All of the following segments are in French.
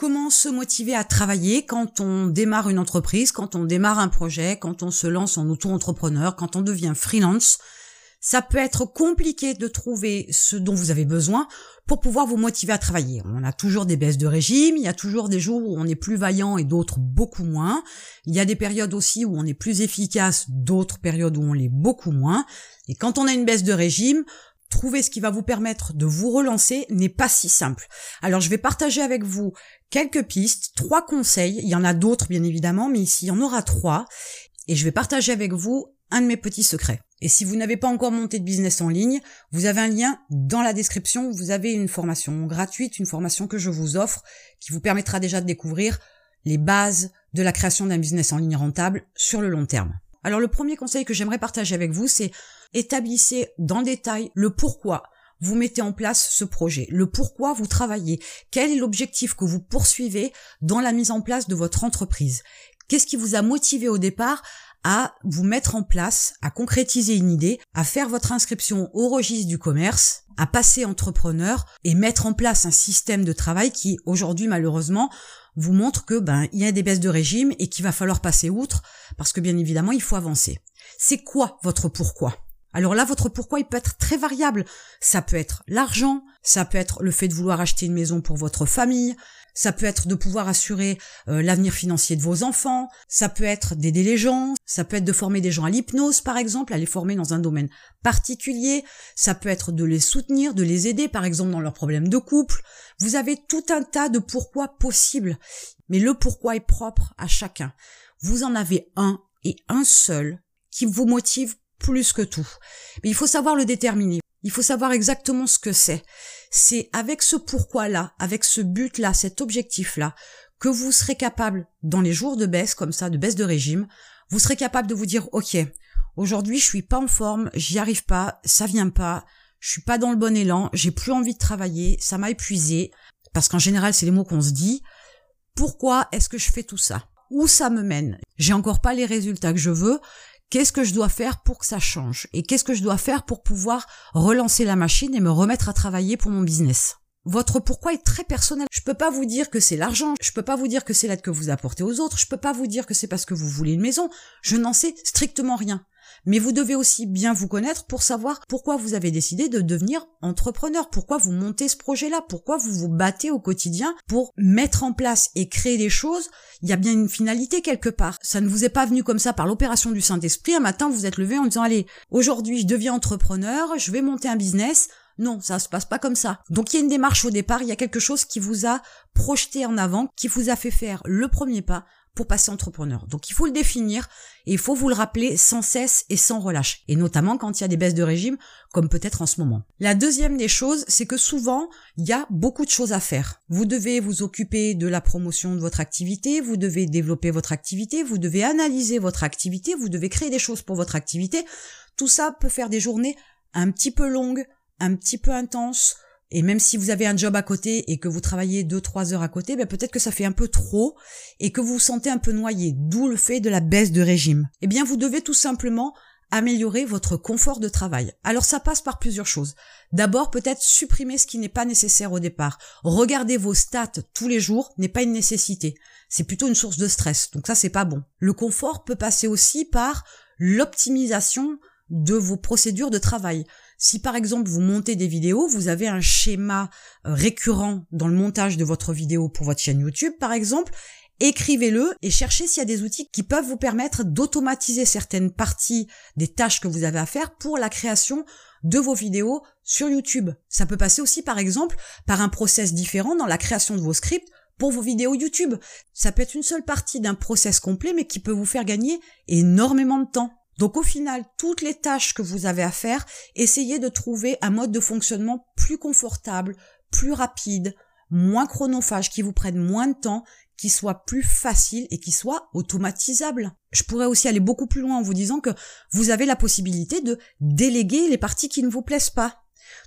Comment se motiver à travailler quand on démarre une entreprise, quand on démarre un projet, quand on se lance en auto-entrepreneur, quand on devient freelance? Ça peut être compliqué de trouver ce dont vous avez besoin pour pouvoir vous motiver à travailler. On a toujours des baisses de régime, il y a toujours des jours où on est plus vaillant et d'autres beaucoup moins. Il y a des périodes aussi où on est plus efficace, d'autres périodes où on l'est beaucoup moins. Et quand on a une baisse de régime, trouver ce qui va vous permettre de vous relancer n'est pas si simple. Alors je vais partager avec vous quelques pistes, trois conseils, il y en a d'autres bien évidemment, mais ici il y en aura trois, et je vais partager avec vous un de mes petits secrets. Et si vous n'avez pas encore monté de business en ligne, vous avez un lien dans la description, vous avez une formation gratuite, une formation que je vous offre, qui vous permettra déjà de découvrir les bases de la création d'un business en ligne rentable sur le long terme. Alors le premier conseil que j'aimerais partager avec vous, c'est établissez dans détail le pourquoi vous mettez en place ce projet, le pourquoi vous travaillez, quel est l'objectif que vous poursuivez dans la mise en place de votre entreprise. Qu'est-ce qui vous a motivé au départ à vous mettre en place, à concrétiser une idée, à faire votre inscription au registre du commerce, à passer entrepreneur et mettre en place un système de travail qui aujourd'hui malheureusement vous montre que ben il y a des baisses de régime et qu'il va falloir passer outre parce que bien évidemment il faut avancer. C'est quoi votre pourquoi? Alors là, votre pourquoi, il peut être très variable. Ça peut être l'argent, ça peut être le fait de vouloir acheter une maison pour votre famille, ça peut être de pouvoir assurer euh, l'avenir financier de vos enfants, ça peut être d'aider les gens, ça peut être de former des gens à l'hypnose par exemple, à les former dans un domaine particulier, ça peut être de les soutenir, de les aider par exemple dans leurs problèmes de couple. Vous avez tout un tas de pourquoi possibles, mais le pourquoi est propre à chacun. Vous en avez un et un seul qui vous motive plus que tout. Mais il faut savoir le déterminer. Il faut savoir exactement ce que c'est. C'est avec ce pourquoi-là, avec ce but-là, cet objectif-là, que vous serez capable, dans les jours de baisse comme ça, de baisse de régime, vous serez capable de vous dire, OK, aujourd'hui je suis pas en forme, j'y arrive pas, ça vient pas, je suis pas dans le bon élan, j'ai plus envie de travailler, ça m'a épuisé, parce qu'en général c'est les mots qu'on se dit. Pourquoi est-ce que je fais tout ça? Où ça me mène? J'ai encore pas les résultats que je veux, Qu'est-ce que je dois faire pour que ça change? Et qu'est-ce que je dois faire pour pouvoir relancer la machine et me remettre à travailler pour mon business? Votre pourquoi est très personnel. Je peux pas vous dire que c'est l'argent, je peux pas vous dire que c'est l'aide que vous apportez aux autres, je peux pas vous dire que c'est parce que vous voulez une maison, je n'en sais strictement rien. Mais vous devez aussi bien vous connaître pour savoir pourquoi vous avez décidé de devenir entrepreneur, pourquoi vous montez ce projet-là, pourquoi vous vous battez au quotidien pour mettre en place et créer des choses. Il y a bien une finalité quelque part. Ça ne vous est pas venu comme ça par l'opération du Saint-Esprit. Un matin, vous êtes levé en disant, allez, aujourd'hui, je deviens entrepreneur, je vais monter un business. Non, ça se passe pas comme ça. Donc il y a une démarche au départ, il y a quelque chose qui vous a projeté en avant, qui vous a fait faire le premier pas pour passer entrepreneur. Donc il faut le définir et il faut vous le rappeler sans cesse et sans relâche. Et notamment quand il y a des baisses de régime, comme peut-être en ce moment. La deuxième des choses, c'est que souvent, il y a beaucoup de choses à faire. Vous devez vous occuper de la promotion de votre activité, vous devez développer votre activité, vous devez analyser votre activité, vous devez créer des choses pour votre activité. Tout ça peut faire des journées un petit peu longues, un petit peu intenses, et même si vous avez un job à côté et que vous travaillez 2-3 heures à côté, ben peut-être que ça fait un peu trop et que vous vous sentez un peu noyé, d'où le fait de la baisse de régime. Eh bien, vous devez tout simplement améliorer votre confort de travail. Alors ça passe par plusieurs choses. D'abord, peut-être supprimer ce qui n'est pas nécessaire au départ. Regarder vos stats tous les jours n'est pas une nécessité. C'est plutôt une source de stress. Donc ça, c'est pas bon. Le confort peut passer aussi par l'optimisation de vos procédures de travail. Si par exemple vous montez des vidéos, vous avez un schéma euh, récurrent dans le montage de votre vidéo pour votre chaîne YouTube par exemple, écrivez-le et cherchez s'il y a des outils qui peuvent vous permettre d'automatiser certaines parties des tâches que vous avez à faire pour la création de vos vidéos sur YouTube. Ça peut passer aussi par exemple par un process différent dans la création de vos scripts pour vos vidéos YouTube. Ça peut être une seule partie d'un process complet mais qui peut vous faire gagner énormément de temps. Donc au final, toutes les tâches que vous avez à faire, essayez de trouver un mode de fonctionnement plus confortable, plus rapide, moins chronophage, qui vous prenne moins de temps, qui soit plus facile et qui soit automatisable. Je pourrais aussi aller beaucoup plus loin en vous disant que vous avez la possibilité de déléguer les parties qui ne vous plaisent pas.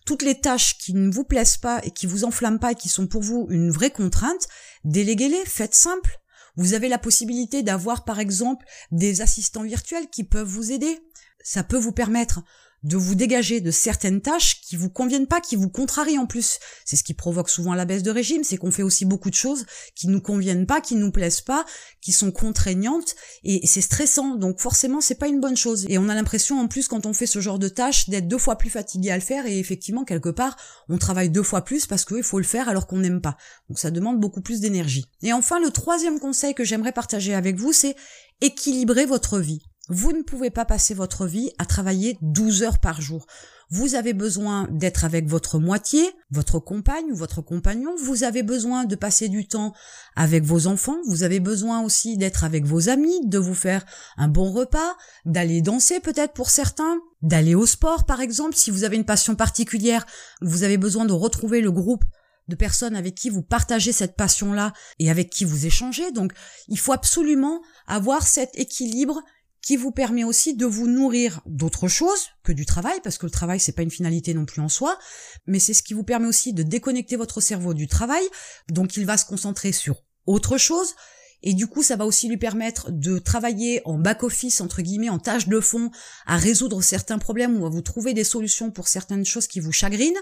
Toutes les tâches qui ne vous plaisent pas et qui vous enflamment pas et qui sont pour vous une vraie contrainte, déléguez-les, faites simple. Vous avez la possibilité d'avoir par exemple des assistants virtuels qui peuvent vous aider. Ça peut vous permettre de vous dégager de certaines tâches qui vous conviennent pas, qui vous contrarient en plus. C'est ce qui provoque souvent la baisse de régime, c'est qu'on fait aussi beaucoup de choses qui nous conviennent pas, qui nous plaisent pas, qui sont contraignantes et c'est stressant. Donc forcément, c'est pas une bonne chose. Et on a l'impression en plus quand on fait ce genre de tâches d'être deux fois plus fatigué à le faire et effectivement quelque part, on travaille deux fois plus parce qu'il faut le faire alors qu'on n'aime pas. Donc ça demande beaucoup plus d'énergie. Et enfin, le troisième conseil que j'aimerais partager avec vous, c'est équilibrer votre vie. Vous ne pouvez pas passer votre vie à travailler 12 heures par jour. Vous avez besoin d'être avec votre moitié, votre compagne ou votre compagnon. Vous avez besoin de passer du temps avec vos enfants. Vous avez besoin aussi d'être avec vos amis, de vous faire un bon repas, d'aller danser peut-être pour certains, d'aller au sport par exemple. Si vous avez une passion particulière, vous avez besoin de retrouver le groupe de personnes avec qui vous partagez cette passion-là et avec qui vous échangez. Donc, il faut absolument avoir cet équilibre qui vous permet aussi de vous nourrir d'autres choses que du travail, parce que le travail c'est pas une finalité non plus en soi, mais c'est ce qui vous permet aussi de déconnecter votre cerveau du travail, donc il va se concentrer sur autre chose, et du coup ça va aussi lui permettre de travailler en back-office, entre guillemets, en tâche de fond, à résoudre certains problèmes ou à vous trouver des solutions pour certaines choses qui vous chagrinent,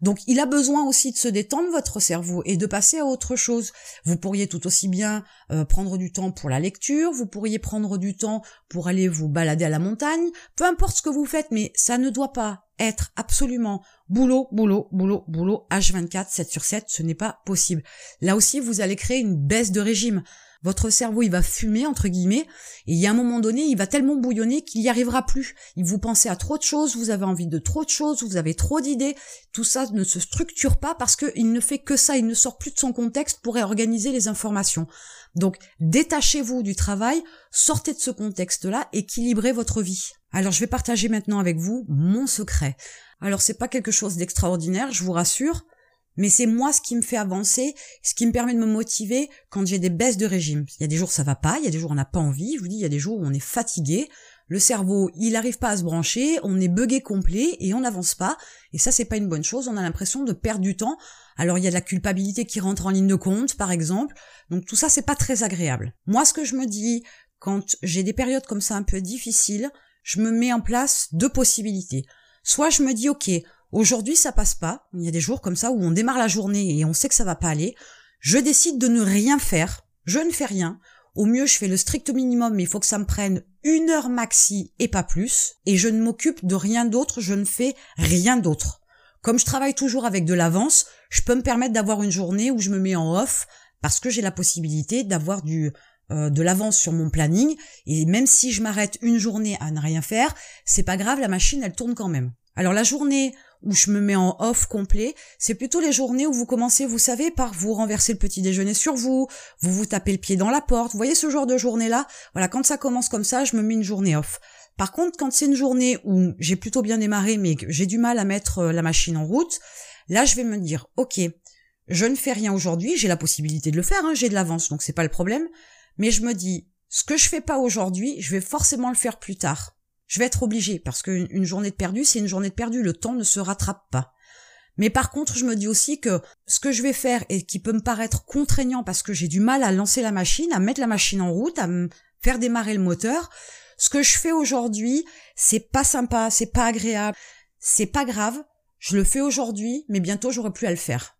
donc il a besoin aussi de se détendre votre cerveau et de passer à autre chose. Vous pourriez tout aussi bien euh, prendre du temps pour la lecture, vous pourriez prendre du temps pour aller vous balader à la montagne, peu importe ce que vous faites, mais ça ne doit pas être absolument boulot, boulot, boulot, boulot, H24, 7 sur 7, ce n'est pas possible. Là aussi, vous allez créer une baisse de régime votre cerveau il va fumer entre guillemets et il y a un moment donné il va tellement bouillonner qu'il y arrivera plus. Vous pensez à trop de choses, vous avez envie de trop de choses, vous avez trop d'idées, tout ça ne se structure pas parce qu'il ne fait que ça, il ne sort plus de son contexte pour réorganiser les informations. Donc détachez-vous du travail, sortez de ce contexte-là, équilibrez votre vie. Alors je vais partager maintenant avec vous mon secret. Alors c'est pas quelque chose d'extraordinaire, je vous rassure, mais c'est moi ce qui me fait avancer, ce qui me permet de me motiver quand j'ai des baisses de régime. Il y a des jours ça va pas, il y a des jours on n'a pas envie, je vous dis, il y a des jours où on est fatigué, le cerveau, il n'arrive pas à se brancher, on est buggé complet et on n'avance pas. Et ça, c'est pas une bonne chose. On a l'impression de perdre du temps. Alors, il y a de la culpabilité qui rentre en ligne de compte, par exemple. Donc, tout ça, c'est pas très agréable. Moi, ce que je me dis quand j'ai des périodes comme ça un peu difficiles, je me mets en place deux possibilités. Soit je me dis, OK, Aujourd'hui, ça passe pas. Il y a des jours comme ça où on démarre la journée et on sait que ça va pas aller. Je décide de ne rien faire. Je ne fais rien. Au mieux, je fais le strict minimum, mais il faut que ça me prenne une heure maxi et pas plus. Et je ne m'occupe de rien d'autre. Je ne fais rien d'autre. Comme je travaille toujours avec de l'avance, je peux me permettre d'avoir une journée où je me mets en off parce que j'ai la possibilité d'avoir du de l'avance sur mon planning et même si je m'arrête une journée à ne rien faire, c'est pas grave, la machine elle tourne quand même. Alors la journée où je me mets en off complet, c'est plutôt les journées où vous commencez, vous savez, par vous renverser le petit déjeuner sur vous, vous vous tapez le pied dans la porte, vous voyez ce genre de journée-là? Voilà, quand ça commence comme ça, je me mets une journée off. Par contre, quand c'est une journée où j'ai plutôt bien démarré, mais j'ai du mal à mettre euh, la machine en route, là, je vais me dire, ok, je ne fais rien aujourd'hui, j'ai la possibilité de le faire, hein, j'ai de l'avance, donc c'est pas le problème, mais je me dis, ce que je fais pas aujourd'hui, je vais forcément le faire plus tard je vais être obligée parce qu'une journée de perdu, c'est une journée de perdu, le temps ne se rattrape pas. Mais par contre, je me dis aussi que ce que je vais faire et qui peut me paraître contraignant parce que j'ai du mal à lancer la machine, à mettre la machine en route, à me faire démarrer le moteur, ce que je fais aujourd'hui, c'est pas sympa, c'est pas agréable, c'est pas grave, je le fais aujourd'hui, mais bientôt j'aurai plus à le faire.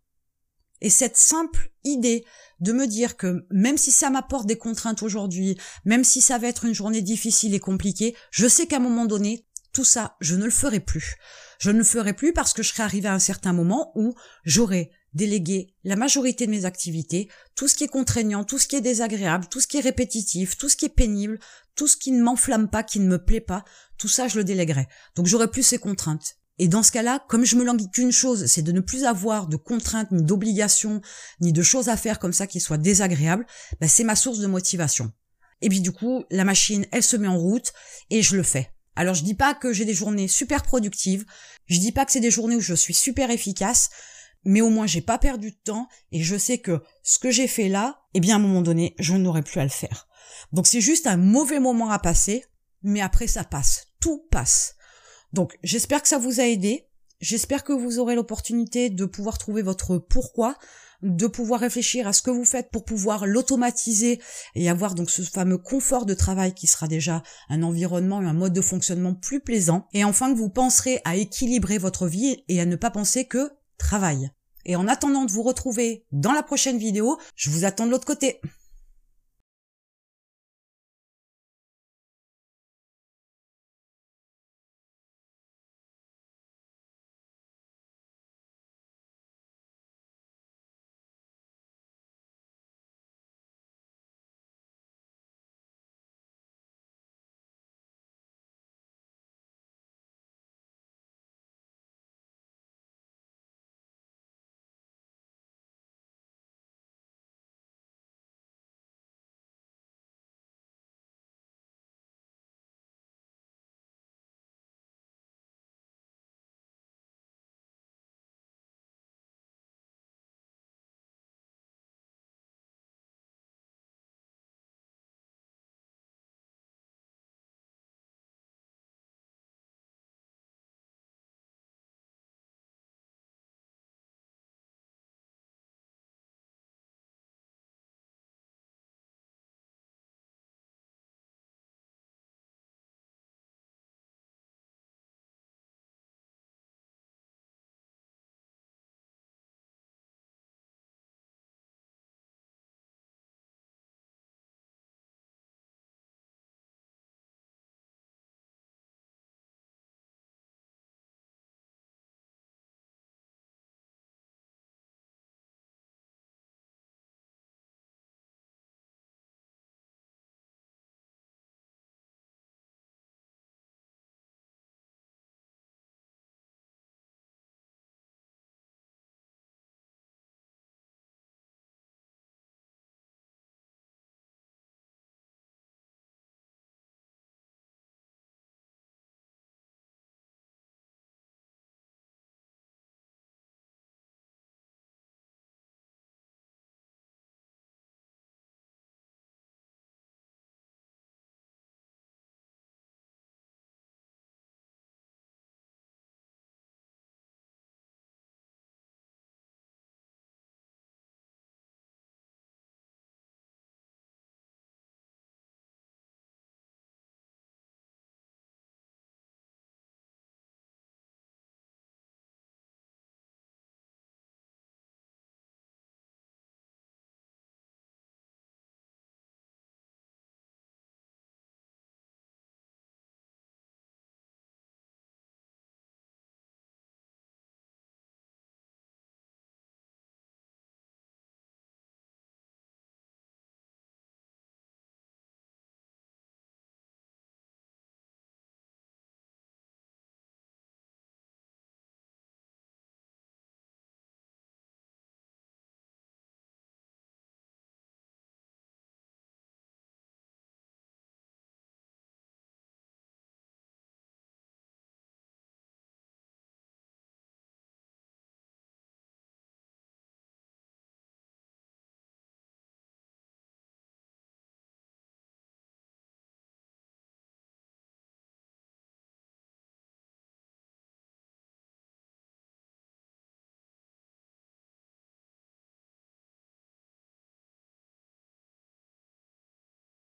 Et cette simple idée de me dire que même si ça m'apporte des contraintes aujourd'hui, même si ça va être une journée difficile et compliquée, je sais qu'à un moment donné, tout ça, je ne le ferai plus. Je ne le ferai plus parce que je serai arrivé à un certain moment où j'aurai délégué la majorité de mes activités, tout ce qui est contraignant, tout ce qui est désagréable, tout ce qui est répétitif, tout ce qui est pénible, tout ce qui ne m'enflamme pas, qui ne me plaît pas, tout ça je le déléguerai. Donc j'aurai plus ces contraintes. Et dans ce cas-là, comme je me languis qu'une chose, c'est de ne plus avoir de contraintes, ni d'obligations, ni de choses à faire comme ça qui soient désagréables, bah, c'est ma source de motivation. Et puis du coup, la machine, elle se met en route et je le fais. Alors je dis pas que j'ai des journées super productives, je dis pas que c'est des journées où je suis super efficace, mais au moins j'ai pas perdu de temps et je sais que ce que j'ai fait là, eh bien à un moment donné, je n'aurai plus à le faire. Donc c'est juste un mauvais moment à passer, mais après ça passe, tout passe. Donc j'espère que ça vous a aidé. J'espère que vous aurez l'opportunité de pouvoir trouver votre pourquoi de pouvoir réfléchir à ce que vous faites pour pouvoir l'automatiser et avoir donc ce fameux confort de travail qui sera déjà un environnement et un mode de fonctionnement plus plaisant. Et enfin que vous penserez à équilibrer votre vie et à ne pas penser que travail. Et en attendant de vous retrouver dans la prochaine vidéo, je vous attends de l'autre côté.